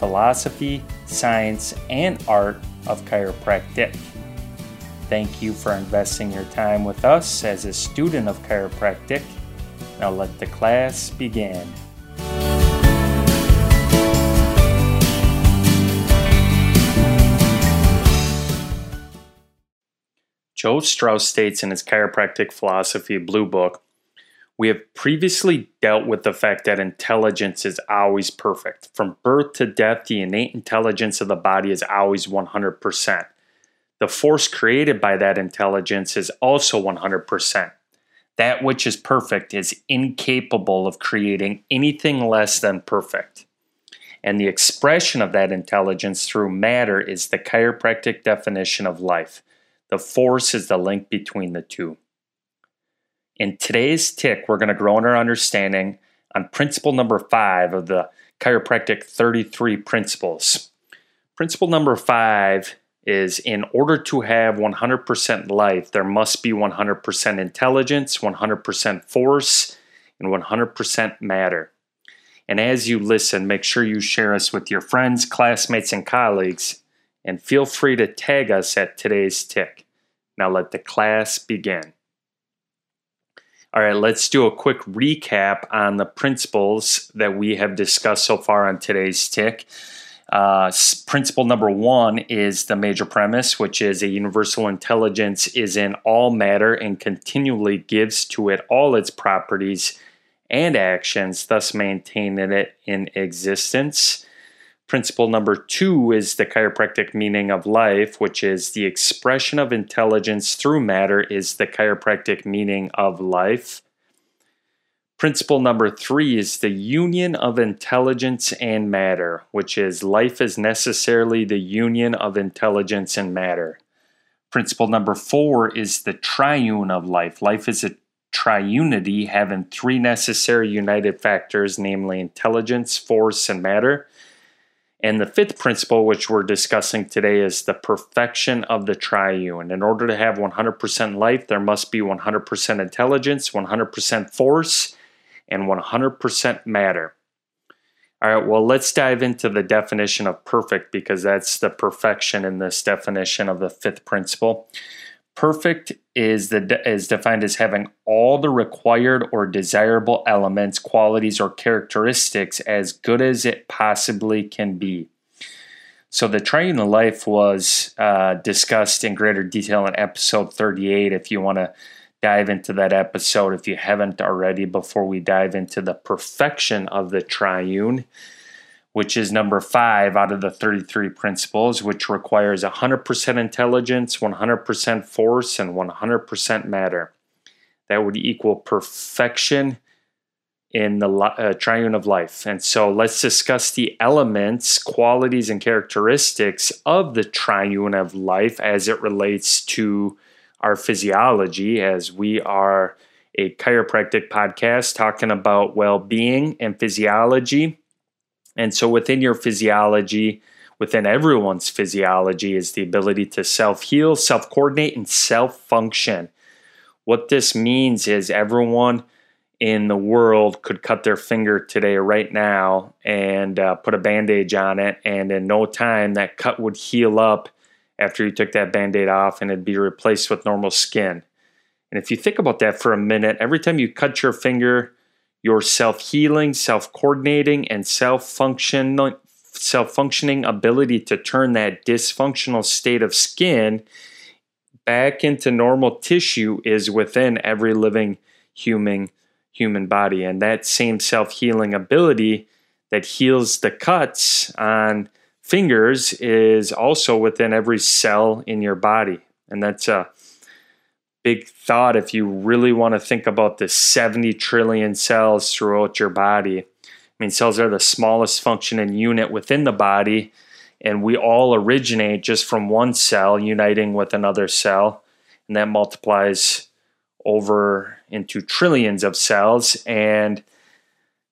philosophy, science, and art of chiropractic. Thank you for investing your time with us as a student of chiropractic. Now let the class begin. Joe Strauss states in his Chiropractic Philosophy Blue Book we have previously dealt with the fact that intelligence is always perfect. From birth to death, the innate intelligence of the body is always 100%. The force created by that intelligence is also 100%. That which is perfect is incapable of creating anything less than perfect. And the expression of that intelligence through matter is the chiropractic definition of life. The force is the link between the two. In today's tick, we're going to grow in our understanding on principle number five of the chiropractic 33 principles. Principle number five is in order to have 100% life, there must be 100% intelligence, 100% force, and 100% matter. And as you listen, make sure you share us with your friends, classmates, and colleagues, and feel free to tag us at today's tick. Now let the class begin. All right, let's do a quick recap on the principles that we have discussed so far on today's tick. Uh, principle number one is the major premise, which is a universal intelligence is in all matter and continually gives to it all its properties and actions, thus maintaining it in existence. Principle number two is the chiropractic meaning of life, which is the expression of intelligence through matter, is the chiropractic meaning of life. Principle number three is the union of intelligence and matter, which is life is necessarily the union of intelligence and matter. Principle number four is the triune of life. Life is a triunity having three necessary united factors, namely intelligence, force, and matter. And the fifth principle, which we're discussing today, is the perfection of the triune. In order to have 100% life, there must be 100% intelligence, 100% force, and 100% matter. All right, well, let's dive into the definition of perfect because that's the perfection in this definition of the fifth principle. Perfect is the is defined as having all the required or desirable elements, qualities, or characteristics as good as it possibly can be. So the triune life was uh, discussed in greater detail in episode 38. If you want to dive into that episode, if you haven't already, before we dive into the perfection of the triune which is number five out of the 33 principles, which requires 100% intelligence, 100% force, and 100% matter. That would equal perfection in the uh, triune of life. And so let's discuss the elements, qualities, and characteristics of the triune of life as it relates to our physiology, as we are a chiropractic podcast talking about well being and physiology and so within your physiology, within everyone's physiology, is the ability to self heal, self coordinate, and self function. What this means is everyone in the world could cut their finger today, right now, and uh, put a bandage on it, and in no time that cut would heal up after you took that band aid off and it'd be replaced with normal skin. And if you think about that for a minute, every time you cut your finger, your self-healing, self-coordinating, and self-function self-functioning ability to turn that dysfunctional state of skin back into normal tissue is within every living human human body. And that same self-healing ability that heals the cuts on fingers is also within every cell in your body. And that's a big thought if you really want to think about the 70 trillion cells throughout your body. I mean, cells are the smallest functioning unit within the body, And we all originate just from one cell uniting with another cell, and that multiplies over into trillions of cells. And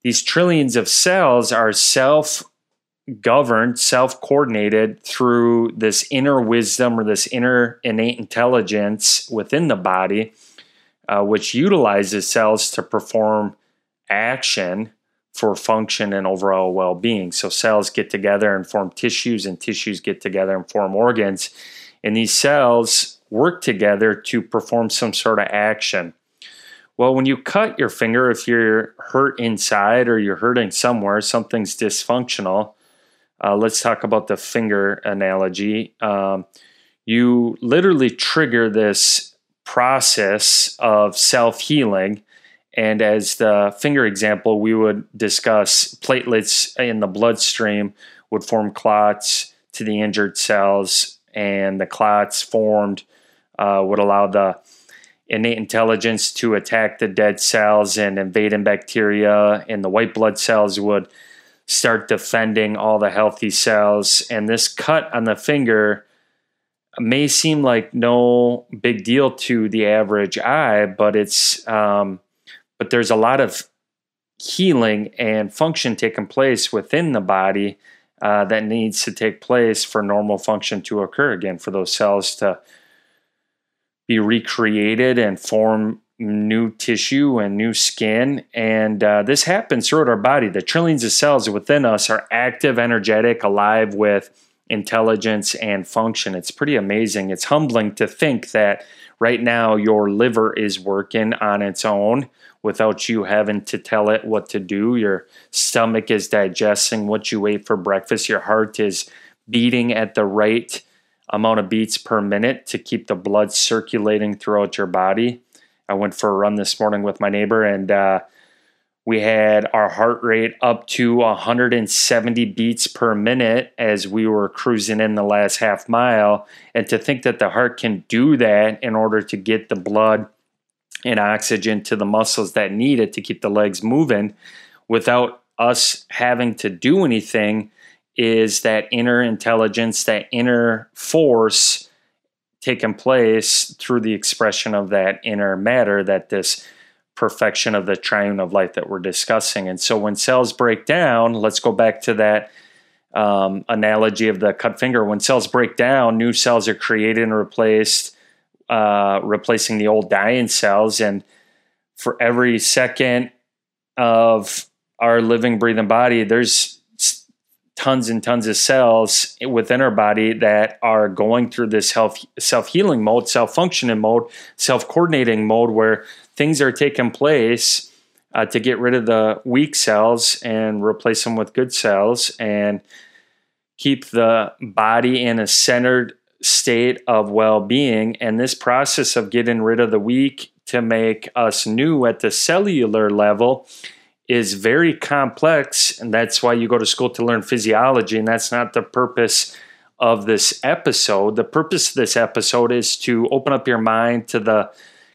these trillions of cells are self governed, self coordinated through this inner wisdom or this inner innate intelligence within the body, uh, which utilizes cells to perform action for function and overall well being. So, cells get together and form tissues, and tissues get together and form organs. And these cells work together to perform some sort of action. Well, when you cut your finger, if you're hurt inside or you're hurting somewhere, something's dysfunctional. Uh, let's talk about the finger analogy. Um, you literally trigger this process of self healing. And as the finger example, we would discuss platelets in the bloodstream would form clots to the injured cells, and the clots formed uh, would allow the innate intelligence to attack the dead cells and invading bacteria, and the white blood cells would start defending all the healthy cells. And this cut on the finger may seem like no big deal to the average eye, but it's um, but there's a lot of healing and function taking place within the body uh, that needs to take place for normal function to occur again for those cells to be recreated and form new tissue and new skin. And uh, this happens throughout our body. The trillions of cells within us are active, energetic, alive with intelligence and function. It's pretty amazing. It's humbling to think that right now your liver is working on its own without you having to tell it what to do. Your stomach is digesting what you ate for breakfast. Your heart is beating at the right amount of beats per minute to keep the blood circulating throughout your body. I went for a run this morning with my neighbor and uh, we had our heart rate up to 170 beats per minute as we were cruising in the last half mile. And to think that the heart can do that in order to get the blood and oxygen to the muscles that need it to keep the legs moving without us having to do anything is that inner intelligence, that inner force taking place through the expression of that inner matter, that this perfection of the triune of life that we're discussing. And so when cells break down, let's go back to that um, analogy of the cut finger. When cells break down, new cells are created and replaced, uh, replacing the old dying cells. And for every second of our living, breathing body, there's tons and tons of cells within our body that are going through this health self-healing mode, self-functioning mode, self-coordinating mode where things are taking place uh, to get rid of the weak cells and replace them with good cells and keep the body in a centered state of well-being. And this process of getting rid of the weak to make us new at the cellular level is very complex, and that's why you go to school to learn physiology, and that's not the purpose of this episode. The purpose of this episode is to open up your mind to the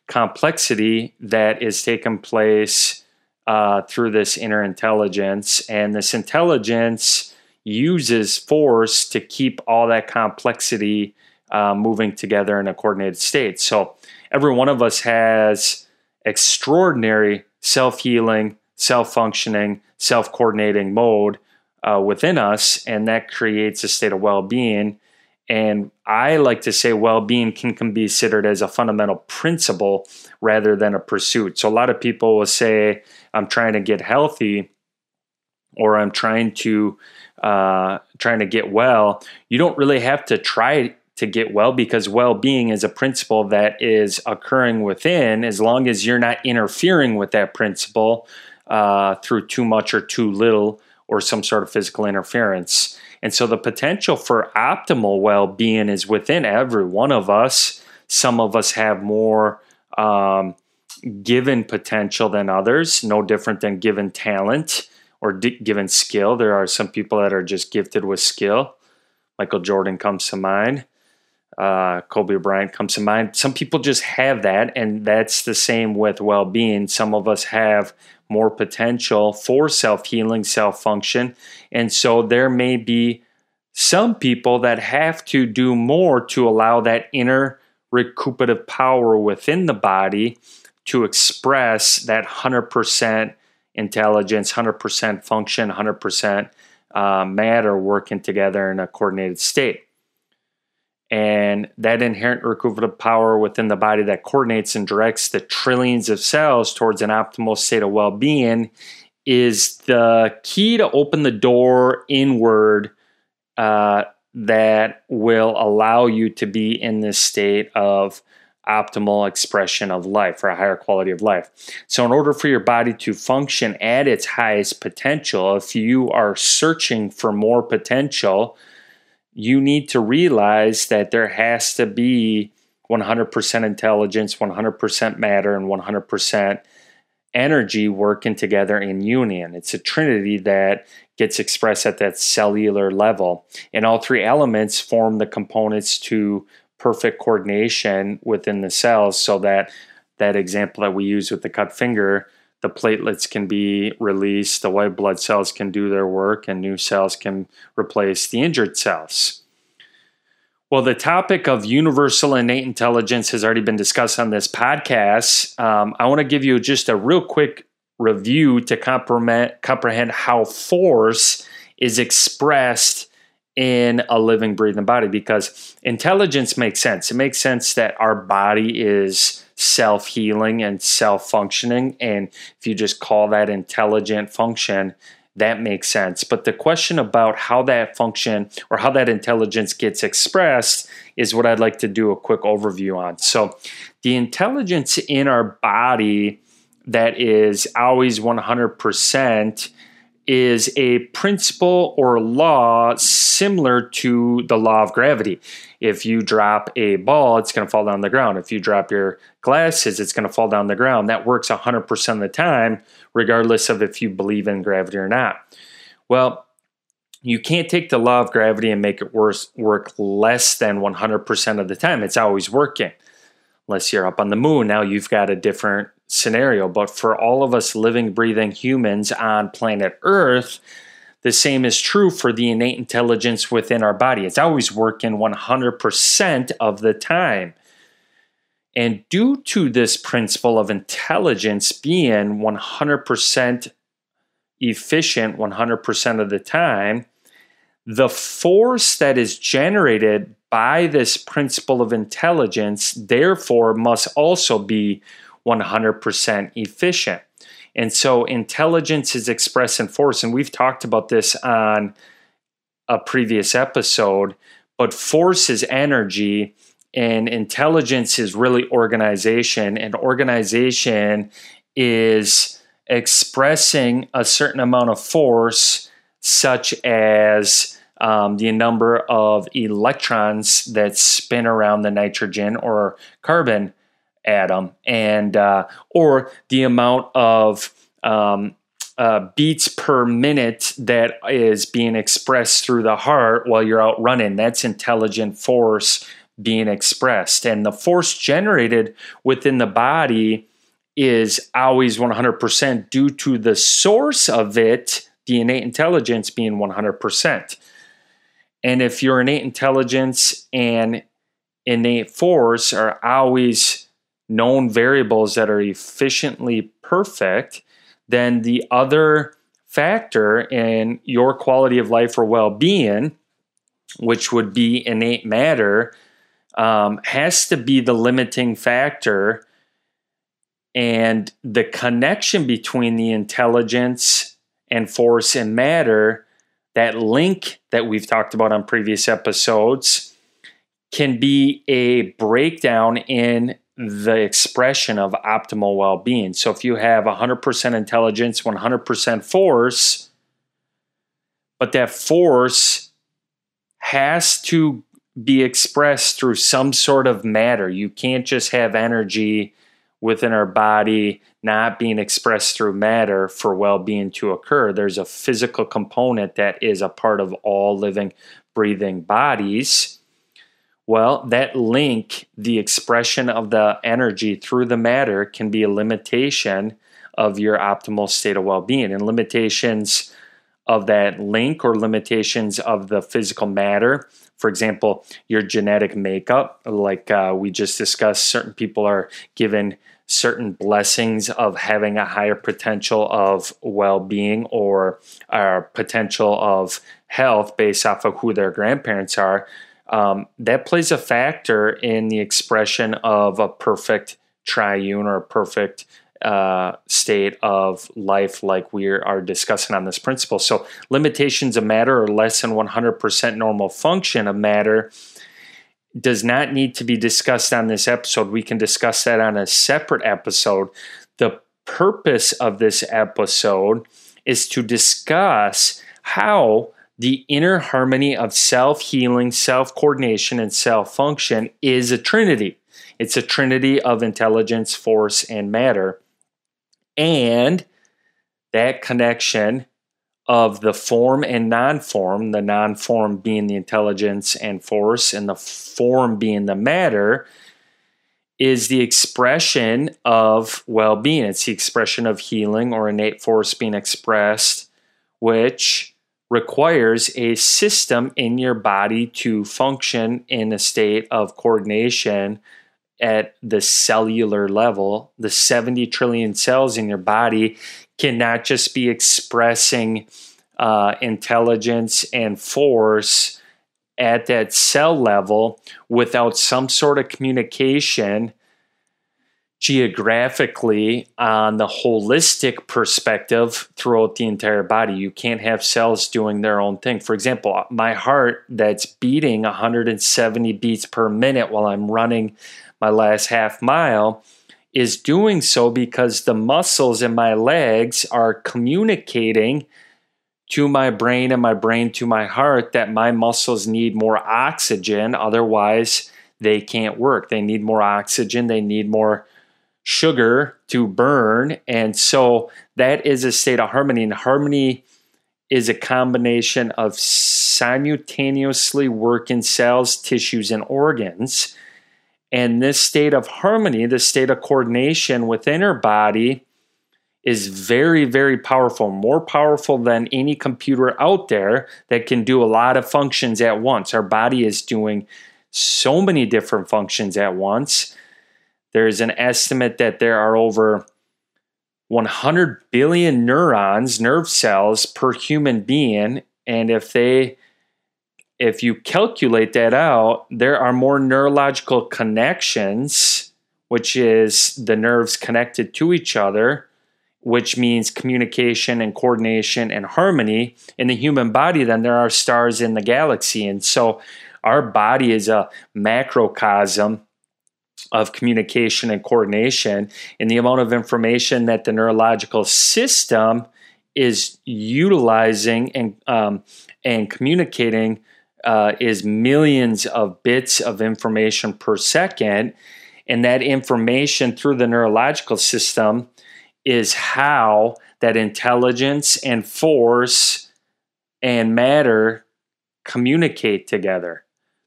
complexity that is taking place uh, through this inner intelligence, and this intelligence uses force to keep all that complexity uh, moving together in a coordinated state. So, every one of us has extraordinary self healing self functioning, self coordinating mode uh, within us, and that creates a state of well being. And I like to say well being can, can be considered as a fundamental principle rather than a pursuit. So a lot of people will say, I'm trying to get healthy or I'm trying to uh, trying to get well. You don't really have to try to get well because well being is a principle that is occurring within as long as you're not interfering with that principle uh, through too much or too little or some sort of physical interference. And so the potential for optimal well being is within every one of us. Some of us have more um, given potential than others, no different than given talent or given skill. There are some people that are just gifted with skill. Michael Jordan comes to mind. Uh, Kobe Bryant comes to mind. Some people just have that, and that's the same with well being. Some of us have more potential for self healing, self function. And so there may be some people that have to do more to allow that inner recuperative power within the body to express that 100% intelligence, 100% function, 100% uh, matter working together in a coordinated state. And that inherent recuperative power within the body that coordinates and directs the trillions of cells towards an optimal state of well being is the key to open the door inward uh, that will allow you to be in this state of optimal expression of life or a higher quality of life. So, in order for your body to function at its highest potential, if you are searching for more potential, you need to realize that there has to be 100% intelligence, 100% matter, and 100% energy working together in union. It's a trinity that gets expressed at that cellular level. And all three elements form the components to perfect coordination within the cells so that that example that we use with the cut finger the platelets can be released the white blood cells can do their work and new cells can replace the injured cells well the topic of universal innate intelligence has already been discussed on this podcast um, i want to give you just a real quick review to comprehend how force is expressed in a living, breathing body because intelligence makes sense. It makes sense that our body is self healing and self functioning. And if you just call that intelligent function, that makes sense. But the question about how that function or how that intelligence gets expressed is what I'd like to do a quick overview on. So, the intelligence in our body that is always 100% is a principle or law similar to the law of gravity. If you drop a ball, it's going to fall down the ground. If you drop your glasses, it's going to fall down the ground. That works 100% of the time, regardless of if you believe in gravity or not. Well, you can't take the law of gravity and make it worse, work less than 100% of the time. It's always working. Unless you're up on the moon, now you've got a different scenario. But for all of us living, breathing humans on planet Earth, the same is true for the innate intelligence within our body. It's always working 100% of the time. And due to this principle of intelligence being 100% efficient 100% of the time, the force that is generated by this principle of intelligence, therefore, must also be 100% efficient. And so intelligence is expressed in force. And we've talked about this on a previous episode, but force is energy and intelligence is really organization. And organization is expressing a certain amount of force, such as um, the number of electrons that spin around the nitrogen or carbon atom and uh, or the amount of um, uh, beats per minute that is being expressed through the heart while you're out running. That's intelligent force being expressed. And the force generated within the body is always 100% due to the source of it, the innate intelligence being 100%. And if your innate intelligence and innate force are always known variables that are efficiently perfect, then the other factor in your quality of life or well being, which would be innate matter, um, has to be the limiting factor. And the connection between the intelligence and force and matter, that link that we've talked about on previous episodes, can be a breakdown in the expression of optimal well being. So if you have 100% intelligence, 100% force, but that force has to be expressed through some sort of matter. You can't just have energy within our body not being expressed through matter for well being to occur. There's a physical component that is a part of all living, breathing bodies well, that link, the expression of the energy through the matter, can be a limitation of your optimal state of well being. And limitations of that link or limitations of the physical matter. For example, your genetic makeup, like uh, we just discussed, certain people are given certain blessings of having a higher potential of well being or a potential of health based off of who their grandparents are. Um, that plays a factor in the expression of a perfect triune or a perfect uh, state of life like we are discussing on this principle. So, limitations of matter or less than 100% normal function of matter does not need to be discussed on this episode. We can discuss that on a separate episode. The purpose of this episode is to discuss how the inner harmony of self healing, self coordination, and self function is a trinity. It's a trinity of intelligence, force, and matter. And that connection of the form and non form, the non form being the intelligence and force, and the form being the matter, is the expression of well being. It's the expression of healing or innate force being expressed, which requires a system in your body to function in a state of coordination at the cellular level, the 70 trillion cells in your body cannot just be expressing uh, intelligence and force at that cell level without some sort of communication geographically on the holistic perspective throughout the entire body. You can't have cells doing their own thing. For example, my heart that's beating 170 beats per minute while I'm running my last half mile is doing so because the muscles in my legs are communicating to my brain and my brain to my heart that my muscles need more oxygen. Otherwise, they can't work. They need more oxygen, they need more sugar to burn. And so that is a state of harmony. And harmony is a combination of simultaneously working cells, tissues, and organs and this state of harmony, this state of coordination within our body is very, very powerful, more powerful than any computer out there that can do a lot of functions at once. Our body is doing so many different functions at once. There's an estimate that there are over 100 billion neurons, nerve cells per human being. And if they if you calculate that out, there are more neurological connections, which is the nerves connected to each other, which means communication and coordination and harmony in the human body than there are stars in the galaxy. And so our body is a macrocosm of communication and coordination, and the amount of information that the neurological system is utilizing and um, and communicating uh, is millions of bits of information per second. And that information through the neurological system is how that intelligence and force and matter communicate together.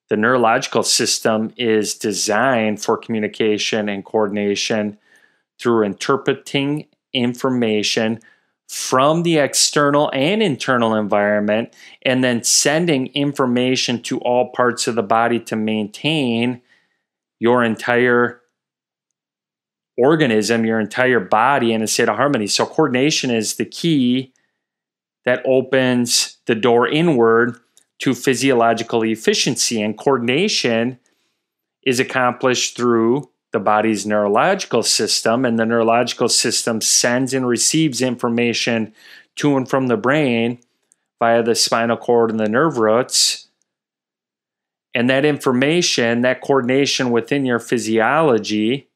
The neurological system is designed for communication and coordination through interpreting information from the external and internal environment, and then sending information to all parts of the body to maintain your entire organism, your entire body in a state of harmony. So, coordination is the key that opens the door inward to physiological efficiency. And coordination is accomplished through the body's neurological system, and the neurological system sends and receives information to and from the brain via the spinal cord and the nerve roots. And that information, that coordination within your physiology,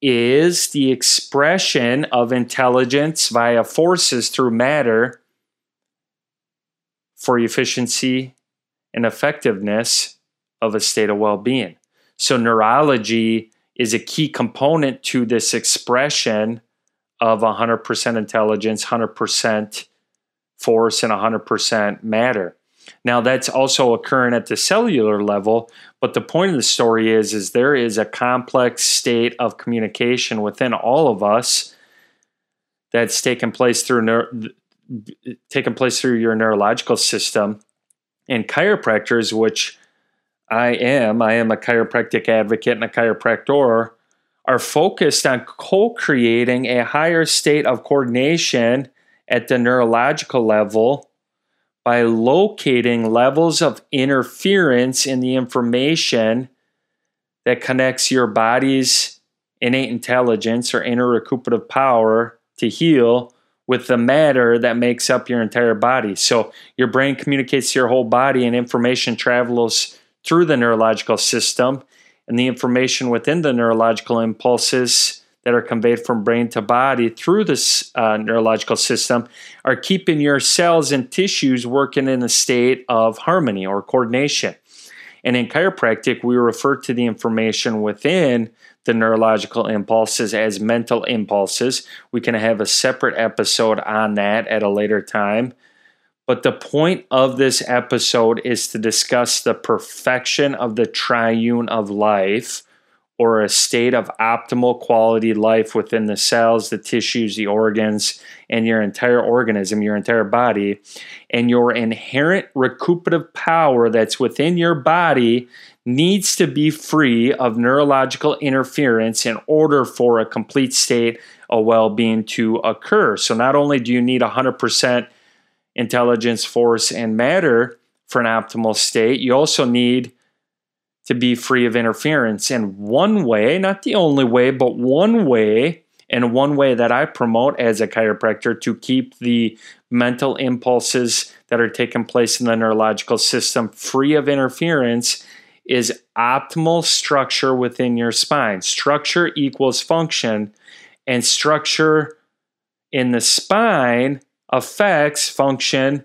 is the expression of intelligence via forces through matter for efficiency and effectiveness of a state of well being. So, neurology is a key component to this expression of 100% intelligence, 100% force, and 100% matter. Now that's also occurring at the cellular level, but the point of the story is is there is a complex state of communication within all of us that's taken place through taking place through your neurological system. And chiropractors, which I am, I am a chiropractic advocate and a chiropractor, are focused on co creating a higher state of coordination at the neurological level by locating levels of interference in the information that connects your body's innate intelligence or inner recuperative power to heal with the matter that makes up your entire body. So your brain communicates to your whole body and information travels through the neurological system and the information within the neurological impulses that are conveyed from brain to body through this uh, neurological system are keeping your cells and tissues working in a state of harmony or coordination. And in chiropractic, we refer to the information within the neurological impulses as mental impulses. We can have a separate episode on that at a later time. But the point of this episode is to discuss the perfection of the triune of life or a state of optimal quality life within the cells, the tissues, the organs, and your entire organism, your entire body, and your inherent recuperative power that's within your body needs to be free of neurological interference in order for a complete state of well being to occur. So, not only do you need 100% intelligence, force, and matter for an optimal state, you also need to be free of interference. And one way, not the only way, but one way, and one way that I promote as a chiropractor to keep the mental impulses that are taking place in the neurological system free of interference is optimal structure within your spine. Structure equals function, and structure in the spine affects function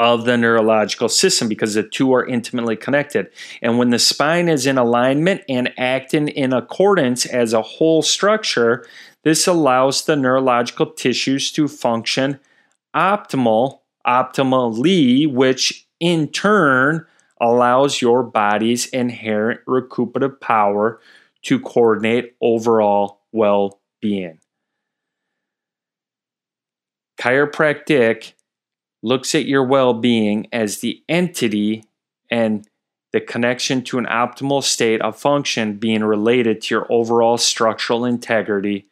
of the neurological system because the two are intimately connected. And when the spine is in alignment and acting in accordance as a whole structure, this allows the neurological tissues to function optimal, optimally, which in turn allows your body's inherent recuperative power to coordinate overall well being. Chiropractic looks at your well being as the entity and the connection to an optimal state of function being related to your overall structural integrity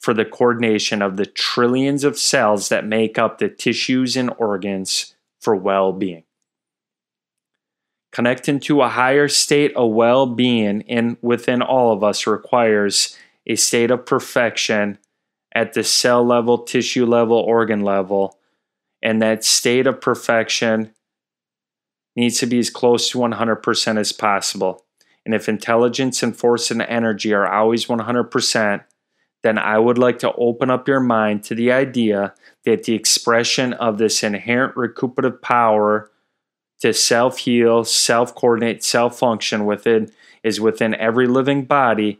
for the coordination of the trillions of cells that make up the tissues and organs for well being. Connecting to a higher state of well being in within all of us requires a state of perfection at the cell level, tissue level, organ level and that state of perfection needs to be as close to 100% as possible. And if intelligence and force and energy are always 100%, then I would like to open up your mind to the idea that the expression of this inherent recuperative power to self heal, self coordinate, self function within is within every living body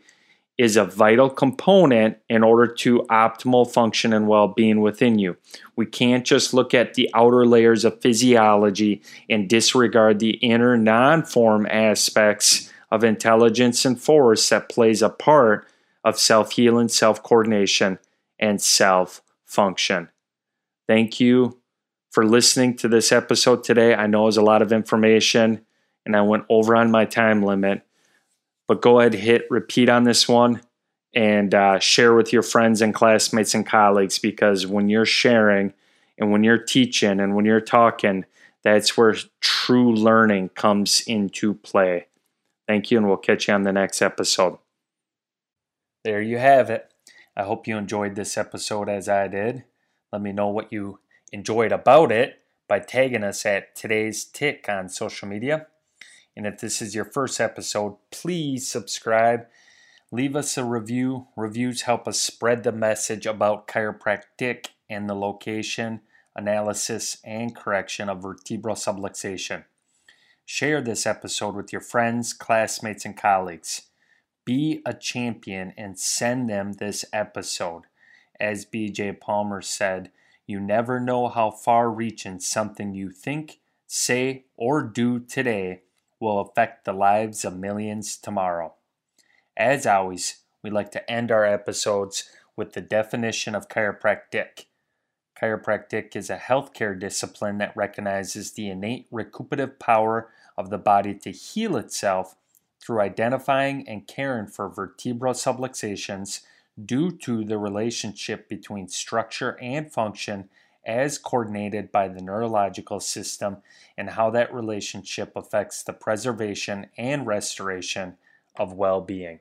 is a vital component in order to optimal function and well-being within you. We can't just look at the outer layers of physiology and disregard the inner non-form aspects of intelligence and force that plays a part of self-healing, self-coordination, and self-function. Thank you for listening to this episode today. I know it was a lot of information and I went over on my time limit but go ahead, hit repeat on this one and uh, share with your friends and classmates and colleagues because when you're sharing and when you're teaching and when you're talking, that's where true learning comes into play. Thank you, and we'll catch you on the next episode. There you have it. I hope you enjoyed this episode as I did. Let me know what you enjoyed about it by tagging us at today's tick on social media. And if this is your first episode, please subscribe. Leave us a review. Reviews help us spread the message about chiropractic and the location, analysis, and correction of vertebral subluxation. Share this episode with your friends, classmates, and colleagues. Be a champion and send them this episode. As BJ Palmer said, you never know how far reaching something you think, say, or do today will affect the lives of millions tomorrow. As always, we like to end our episodes with the definition of chiropractic. Chiropractic is a healthcare discipline that recognizes the innate recuperative power of the body to heal itself through identifying and caring for vertebral subluxations due to the relationship between structure and function as coordinated by the neurological system and how that relationship affects the preservation and restoration of well being.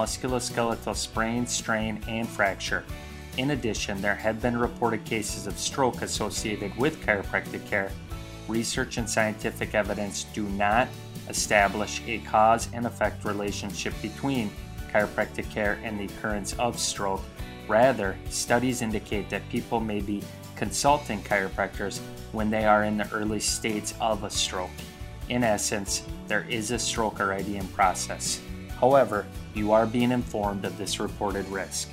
musculoskeletal sprain, strain, and fracture. In addition, there have been reported cases of stroke associated with chiropractic care. Research and scientific evidence do not establish a cause and effect relationship between chiropractic care and the occurrence of stroke. Rather, studies indicate that people may be consulting chiropractors when they are in the early states of a stroke. In essence, there is a stroke already in process. However, you are being informed of this reported risk.